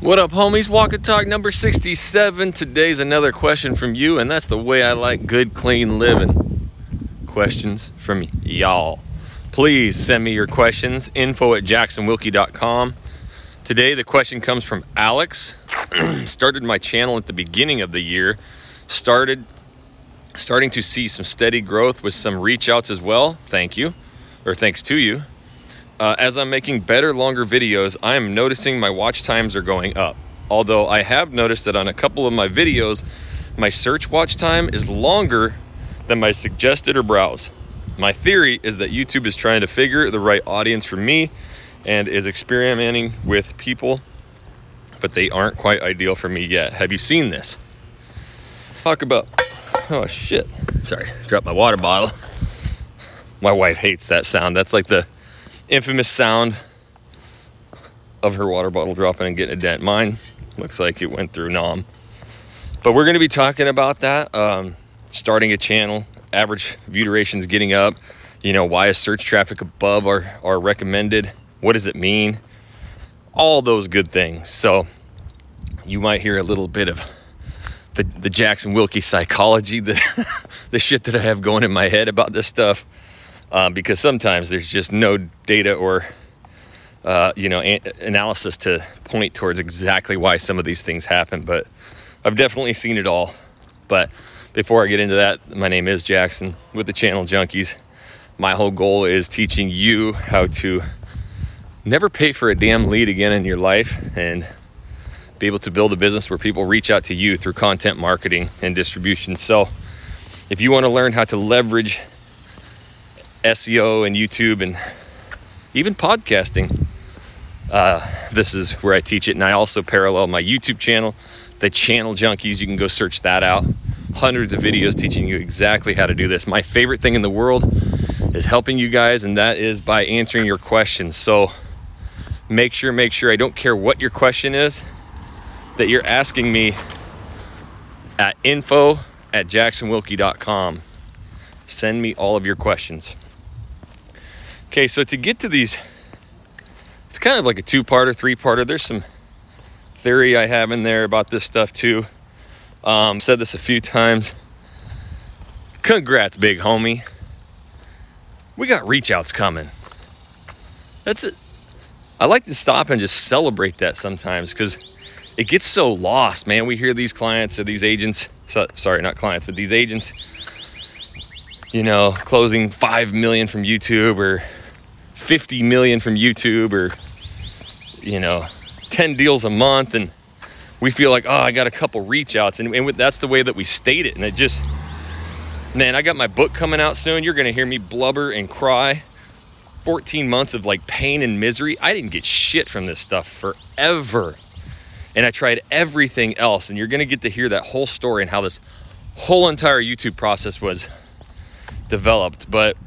What up, homies? Walk and Talk number 67. Today's another question from you, and that's the way I like good, clean living. Questions from y'all. Please send me your questions. Info at jacksonwilkie.com. Today, the question comes from Alex. Started my channel at the beginning of the year. Started starting to see some steady growth with some reach outs as well. Thank you, or thanks to you. Uh, as I'm making better, longer videos, I am noticing my watch times are going up. Although I have noticed that on a couple of my videos, my search watch time is longer than my suggested or browse. My theory is that YouTube is trying to figure the right audience for me and is experimenting with people, but they aren't quite ideal for me yet. Have you seen this? Talk about. Oh shit. Sorry, dropped my water bottle. My wife hates that sound. That's like the infamous sound of her water bottle dropping and getting a dent. Mine looks like it went through Nom. But we're going to be talking about that. Um, starting a channel, average view durations getting up. You know, why is search traffic above our, our recommended? What does it mean? All those good things. So you might hear a little bit of the, the Jackson Wilkie psychology, the, the shit that I have going in my head about this stuff um, because sometimes there's just no data or uh, you know analysis to point towards exactly why some of these things happen. But I've definitely seen it all. But before I get into that, my name is Jackson with the Channel Junkies. My whole goal is teaching you how to never pay for a damn lead again in your life and be able to build a business where people reach out to you through content marketing and distribution. So, if you want to learn how to leverage SEO and YouTube and even podcasting. Uh, this is where I teach it, and I also parallel my YouTube channel, the Channel Junkies. You can go search that out. Hundreds of videos teaching you exactly how to do this. My favorite thing in the world is helping you guys, and that is by answering your questions. So make sure, make sure, I don't care what your question is, that you're asking me at info at jacksonwilkie.com. Send me all of your questions. Okay, so to get to these, it's kind of like a two parter, three parter. There's some theory I have in there about this stuff too. Um, said this a few times. Congrats, big homie. We got reach outs coming. That's it. I like to stop and just celebrate that sometimes because it gets so lost, man. We hear these clients or these agents, so, sorry, not clients, but these agents, you know, closing 5 million from YouTube or 50 million from YouTube or, you know, 10 deals a month. And we feel like, oh, I got a couple reach outs. And, and that's the way that we state it. And it just, man, I got my book coming out soon. You're going to hear me blubber and cry. 14 months of like pain and misery. I didn't get shit from this stuff forever. And I tried everything else. And you're going to get to hear that whole story and how this whole entire YouTube process was developed. But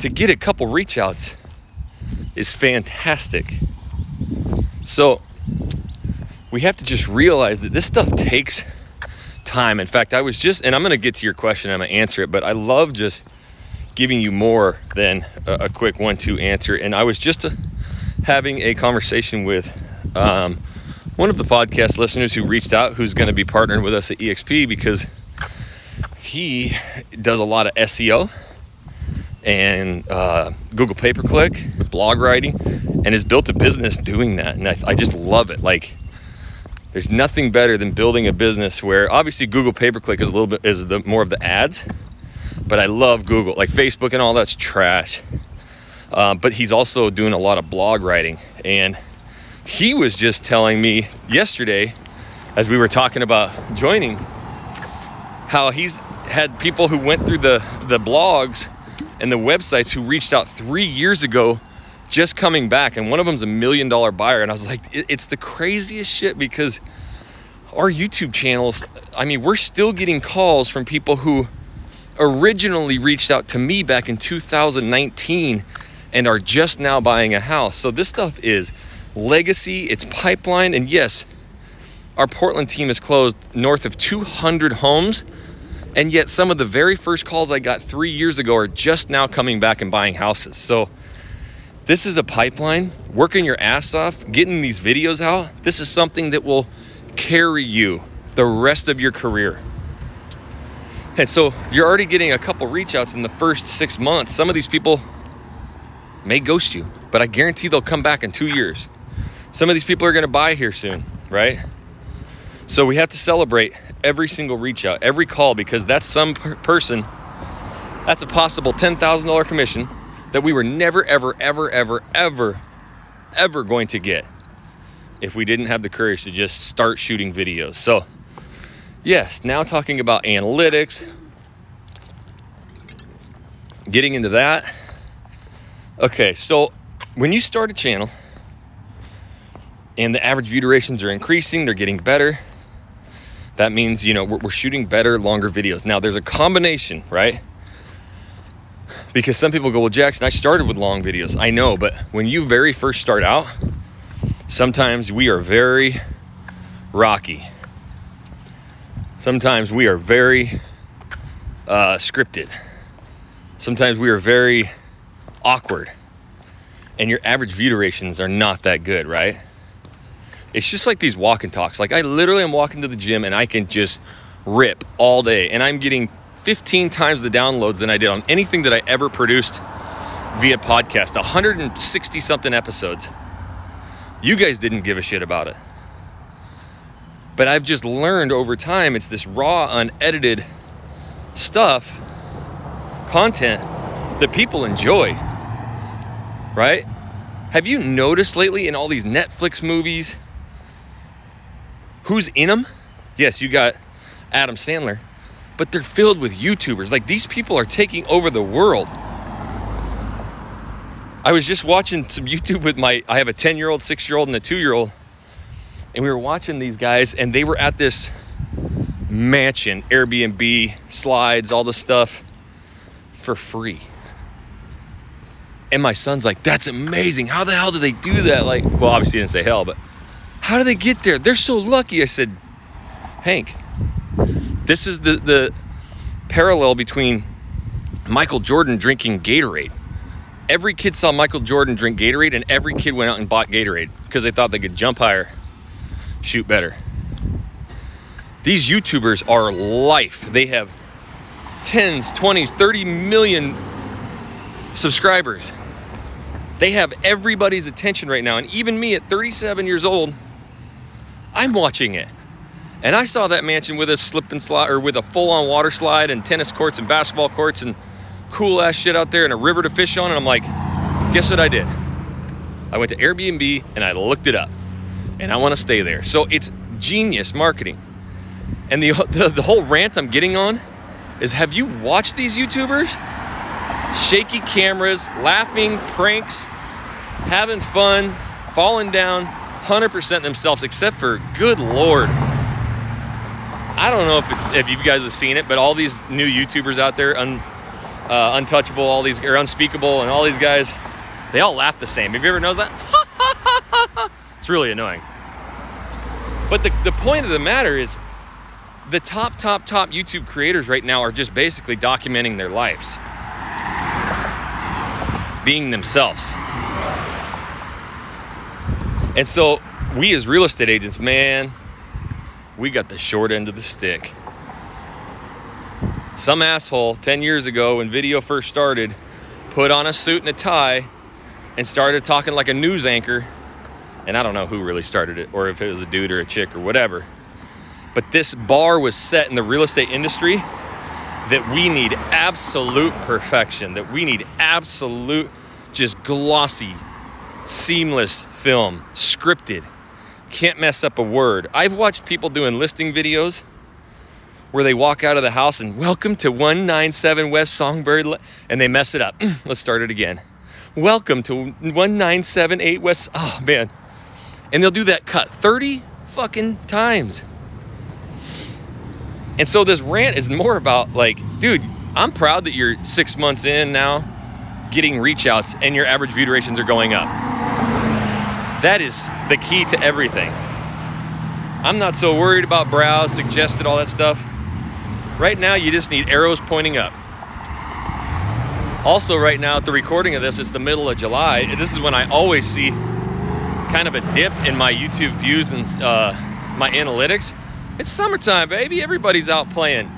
to get a couple reach outs, is fantastic. So we have to just realize that this stuff takes time. In fact, I was just, and I'm going to get to your question, I'm going to answer it, but I love just giving you more than a, a quick one two answer. And I was just uh, having a conversation with um, one of the podcast listeners who reached out who's going to be partnering with us at EXP because he does a lot of SEO and uh, Google pay per click, blog writing, and has built a business doing that. And I, I, just love it. Like, there's nothing better than building a business where obviously Google pay per click is a little bit is the more of the ads, but I love Google. Like Facebook and all that's trash. Uh, but he's also doing a lot of blog writing, and he was just telling me yesterday, as we were talking about joining, how he's had people who went through the the blogs and the websites who reached out three years ago just coming back and one of them's a million dollar buyer. And i was like it's the craziest shit because our youtube channels i mean we're still getting calls from people who originally reached out to me back in 2019 and are just now buying a house. So this stuff is legacy it's pipeline and yes our portland team has closed north of 200 homes and yet, some of the very first calls I got three years ago are just now coming back and buying houses. So, This is a pipeline, working your ass off, getting these videos out. This is something that will carry you the rest of your career. And so you're already getting a couple reach outs in the first six months. Some of these people may ghost you, but I guarantee they'll come back in two years. Some of these people are gonna buy here soon, right? So we have to celebrate every single reach out, every call, because that's some per- person, that's a possible $10,000 commission that we were never, ever, ever, ever, ever, ever going to get if we didn't have the courage to just start shooting videos. So, yes, now talking about analytics, getting into that. Okay, so when you start a channel and the average view durations are increasing, they're getting better. That means, you know, we're, we're shooting better, longer videos. Now, there's a combination, right? Because some people go, well, Jackson, I started with long videos. I know, but when you very first start out, sometimes we are very rocky. Sometimes we are very uh, scripted. Sometimes we are very awkward. And your average view durations are not that good, right? It's just like these walk and talks. Like I literally am walking to the gym and I can just rip all day. And I'm getting 15 times the downloads than I did on anything that I ever produced via podcast 160 something episodes. You guys didn't give a shit about it. But I've just learned over time it's this raw, unedited stuff, content that people enjoy. Right? Have you noticed lately in all these Netflix movies who's in them? Yes, you got Adam Sandler but they're filled with YouTubers. Like these people are taking over the world. I was just watching some YouTube with my, I have a 10 year old, six year old, and a two year old. And we were watching these guys, and they were at this mansion, Airbnb, slides, all the stuff for free. And my son's like, that's amazing. How the hell do they do that? Like, well, obviously he didn't say hell, but how do they get there? They're so lucky. I said, Hank, this is the, the parallel between Michael Jordan drinking Gatorade. Every kid saw Michael Jordan drink Gatorade, and every kid went out and bought Gatorade because they thought they could jump higher, shoot better. These YouTubers are life. They have tens, 20s, 30 million subscribers. They have everybody's attention right now. And even me at 37 years old, I'm watching it. And I saw that mansion with a slip and slide or with a full on water slide and tennis courts and basketball courts and cool ass shit out there and a river to fish on. And I'm like, guess what I did? I went to Airbnb and I looked it up and I want to stay there. So it's genius marketing. And the, the, the whole rant I'm getting on is have you watched these YouTubers? Shaky cameras, laughing, pranks, having fun, falling down, 100% themselves, except for good lord I don't know if it's if you guys have seen it, but all these new YouTubers out there, un, uh, untouchable, all these or unspeakable, and all these guys, they all laugh the same. Have you ever noticed that? it's really annoying. But the, the point of the matter is, the top, top, top YouTube creators right now are just basically documenting their lives, being themselves. And so, we as real estate agents, man, we got the short end of the stick. Some asshole 10 years ago when video first started put on a suit and a tie and started talking like a news anchor. And I don't know who really started it or if it was a dude or a chick or whatever. But this bar was set in the real estate industry that we need absolute perfection, that we need absolute, just glossy, seamless film, scripted can't mess up a word. I've watched people doing listing videos where they walk out of the house and welcome to 197 West Songbird and they mess it up. Let's start it again. Welcome to 1978 West. Oh man. And they'll do that cut 30 fucking times. And so this rant is more about like, dude, I'm proud that you're six months in now getting reach outs and your average view durations are going up. That is the key to everything. I'm not so worried about browse, suggested, all that stuff. Right now, you just need arrows pointing up. Also, right now at the recording of this, it's the middle of July. This is when I always see kind of a dip in my YouTube views and uh, my analytics. It's summertime, baby. Everybody's out playing.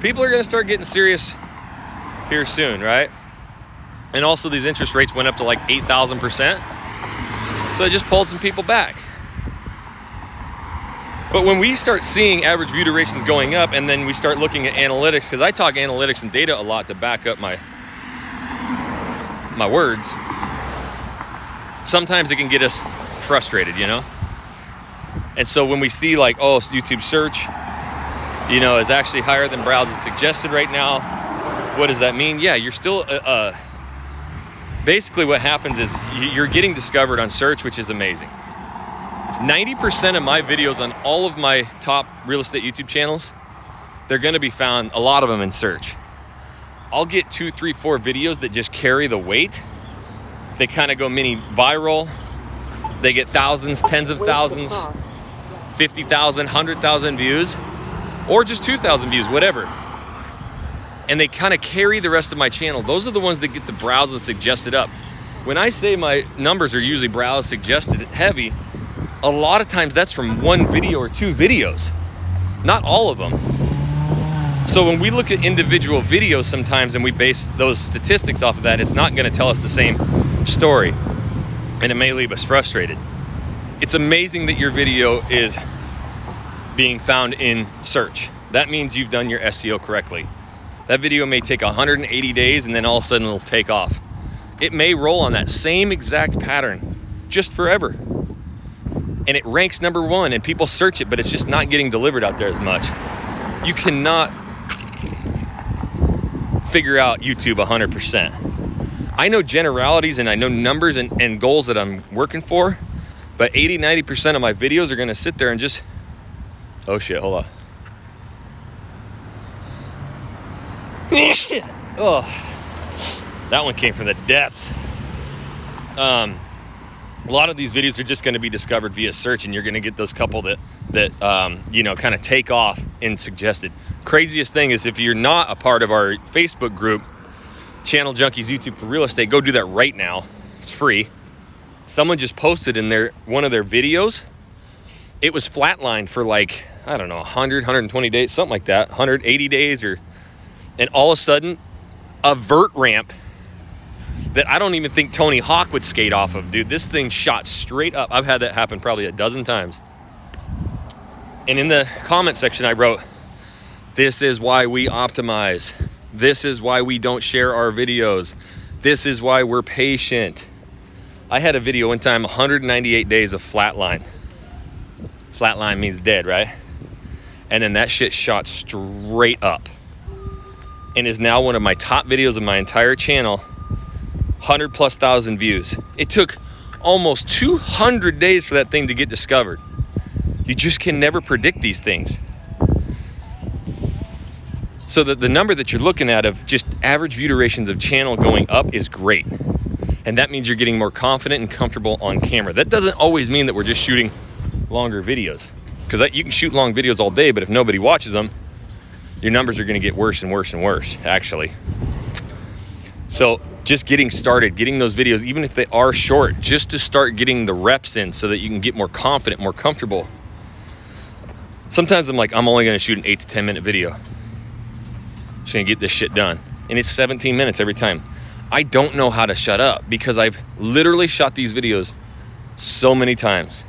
People are going to start getting serious here soon, right? And also, these interest rates went up to like 8,000%. So I just pulled some people back. But when we start seeing average view durations going up and then we start looking at analytics, because I talk analytics and data a lot to back up my my words, sometimes it can get us frustrated, you know? And so when we see like, oh, YouTube search, you know, is actually higher than browse is suggested right now, what does that mean? Yeah, you're still, uh, uh, basically what happens is you're getting discovered on search, which is amazing. 90% of my videos on all of my top real estate YouTube channels, they're gonna be found, a lot of them in search. I'll get two, three, four videos that just carry the weight. They kind of go mini viral. They get thousands, tens of thousands, 50,000, 100,000 views, or just 2,000 views, whatever. And they kind of carry the rest of my channel. Those are the ones that get the browse suggested up. When I say my numbers are usually browse suggested heavy, a lot of times that's from one video or two videos, not all of them. So when we look at individual videos sometimes and we base those statistics off of that, it's not going to tell us the same story. And it may leave us frustrated. It's amazing that your video is being found in search. That means you've done your SEO correctly. That video may take 180 days and then all of a sudden it'll take off. It may roll on that same exact pattern just forever and it ranks number one and people search it, but it's just not getting delivered out there as much. You cannot figure out YouTube 100%. I know generalities and I know numbers and, and goals that I'm working for, but 80, 90% of my videos are gonna sit there and just, oh shit, hold on. Oh, that one came from the depths. Um, a lot of these videos are just going to be discovered via search and you're going to get those couple that that um, you know kind of take off in suggested. Craziest thing is if you're not a part of our facebook group channel junkies youtube for real estate go do that right now. It's free. Someone just posted in there one of their videos. It was flatlined for like i don't know 100 120 days something like that 180 days or and all of a sudden a vert ramp that I don't even think Tony Hawk would skate off of, dude. This thing shot straight up. I've had that happen probably a dozen times. And in the comment section, I wrote, This is why we optimize. This is why we don't share our videos. This is why we're patient. I had a video one time 198 days of flatline. Flatline means dead, right? And then that shit shot straight up and is now one of my top videos of my entire channel 100 plus thousand views. It took almost 200 days for that thing to get discovered. You just can never predict these things. So that the number that you're looking at of just average view durations of channel going up is great. And that means you're getting more confident and comfortable on camera. That doesn't always mean that we're just shooting longer videos. Because you can shoot long videos all day, but if nobody watches them, your numbers are going to get worse and worse and worse, actually. So just getting started, getting those videos, even if they are short, just to start getting the reps in so that you can get more confident, more comfortable. Sometimes I'm like, I'm only gonna shoot an eight to 10 minute video. Just gonna get this shit done. And it's 17 minutes every time. I don't know how to shut up because I've literally shot these videos so many times.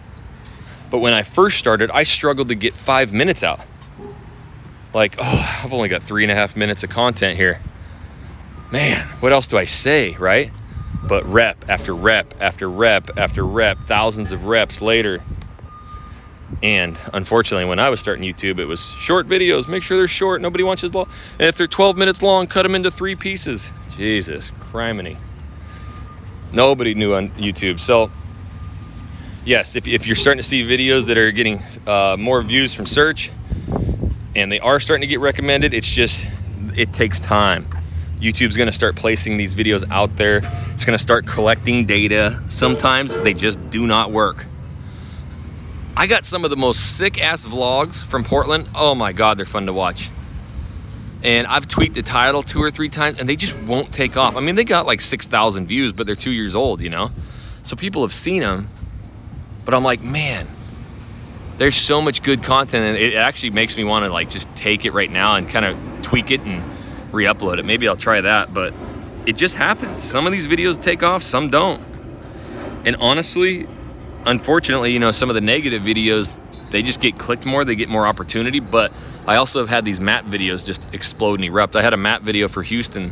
But when I first started, I struggled to get five minutes out. Like, oh, I've only got three and a half minutes of content here man, what else do I say, right? But rep after rep after rep after rep, thousands of reps later. And unfortunately, when I was starting YouTube, it was short videos. Make sure they're short. Nobody watches long. And if they're 12 minutes long, cut them into three pieces. Jesus, criminy. Nobody knew on YouTube. So, yes, if, if you're starting to see videos that are getting uh, more views from search and they are starting to get recommended, it's just, it takes time. YouTube's gonna start placing these videos out there. It's gonna start collecting data. Sometimes they just do not work. I got some of the most sick ass vlogs from Portland. Oh my God, they're fun to watch. And I've tweaked the title two or three times and they just won't take off. I mean, they got like 6,000 views, but they're two years old, you know? So people have seen them, but I'm like, man, there's so much good content and it actually makes me want to like just take it right now and kind of tweak it and re-upload it. Maybe I'll try that, but it just happens. Some of these videos take off, some don't. And honestly, unfortunately, you know, some of the negative videos, they just get clicked more, they get more opportunity, but I also have had these map videos just explode and erupt. I had a map video for Houston.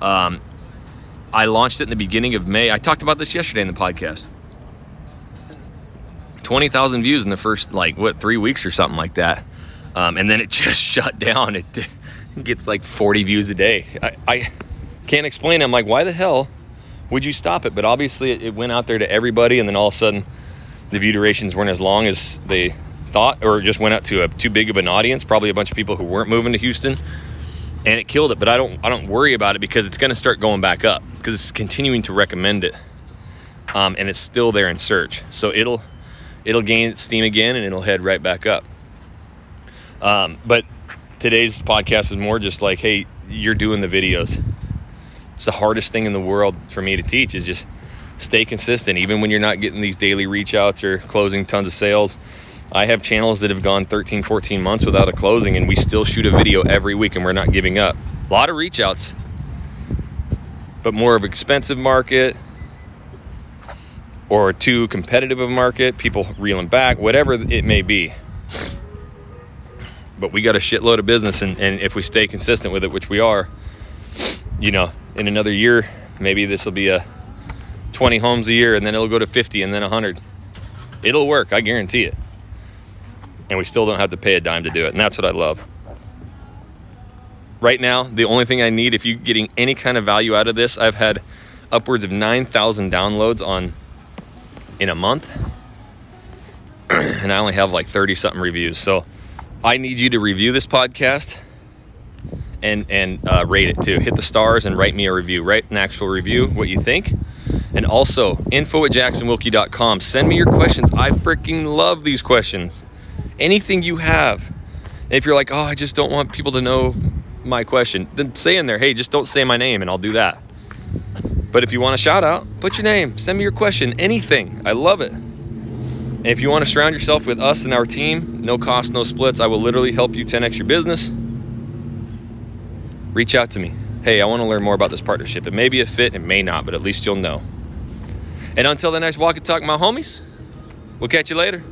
Um, I launched it in the beginning of May. I talked about this yesterday in the podcast. 20,000 views in the first, like, what, three weeks or something like that. Um, and then it just shut down. It, gets like 40 views a day. I, I, can't explain it. I'm like, why the hell would you stop it? But obviously, it, it went out there to everybody, and then all of a sudden, the view durations weren't as long as they thought, or just went out to a too big of an audience. Probably a bunch of people who weren't moving to Houston, and it killed it. But I don't, I don't worry about it because it's going to start going back up because it's continuing to recommend it, um, and it's still there in search. So it'll, it'll gain steam again, and it'll head right back up. Um, but today's podcast is more just like, hey, you're doing the videos. It's the hardest thing in the world for me to teach is just stay consistent, even when you're not getting these daily reach outs or closing tons of sales. I have channels that have gone 13, 14 months without a closing, and we still shoot a video every week and we're not giving up. A lot of reach outs, but more of expensive market or too competitive of a market, people reeling back, whatever it may be. But we got a shitload of business and, and if we stay consistent with it which we are you know in another year maybe this will be a 20 homes a year and then it'll go to 50 and then 100 it'll work i guarantee it. And we still don't have to pay a dime to do it and that's what i love. Right now the only thing i need if you're getting any kind of value out of this i've had upwards of 9000 downloads on in a month and i only have like 30 something reviews so I need you to review this podcast and and uh, rate it too. Hit the stars and write me a review. Write an actual review, what you think. And also, info at jacksonwilkie.com. Send me your questions. I freaking love these questions. Anything you have. And if you're like, oh, I just don't want people to know my question, then say in there, hey, just don't say my name and I'll do that. But if you want a shout out, put your name, send me your question, anything. I love it. And if you want to surround yourself with us and our team, no cost, no splits, I will literally help you 10x your business. Reach out to me. Hey, I want to learn more about this partnership. It may be a fit, it may not, but at least you'll know. And until the next walk and talk, my homies, we'll catch you later.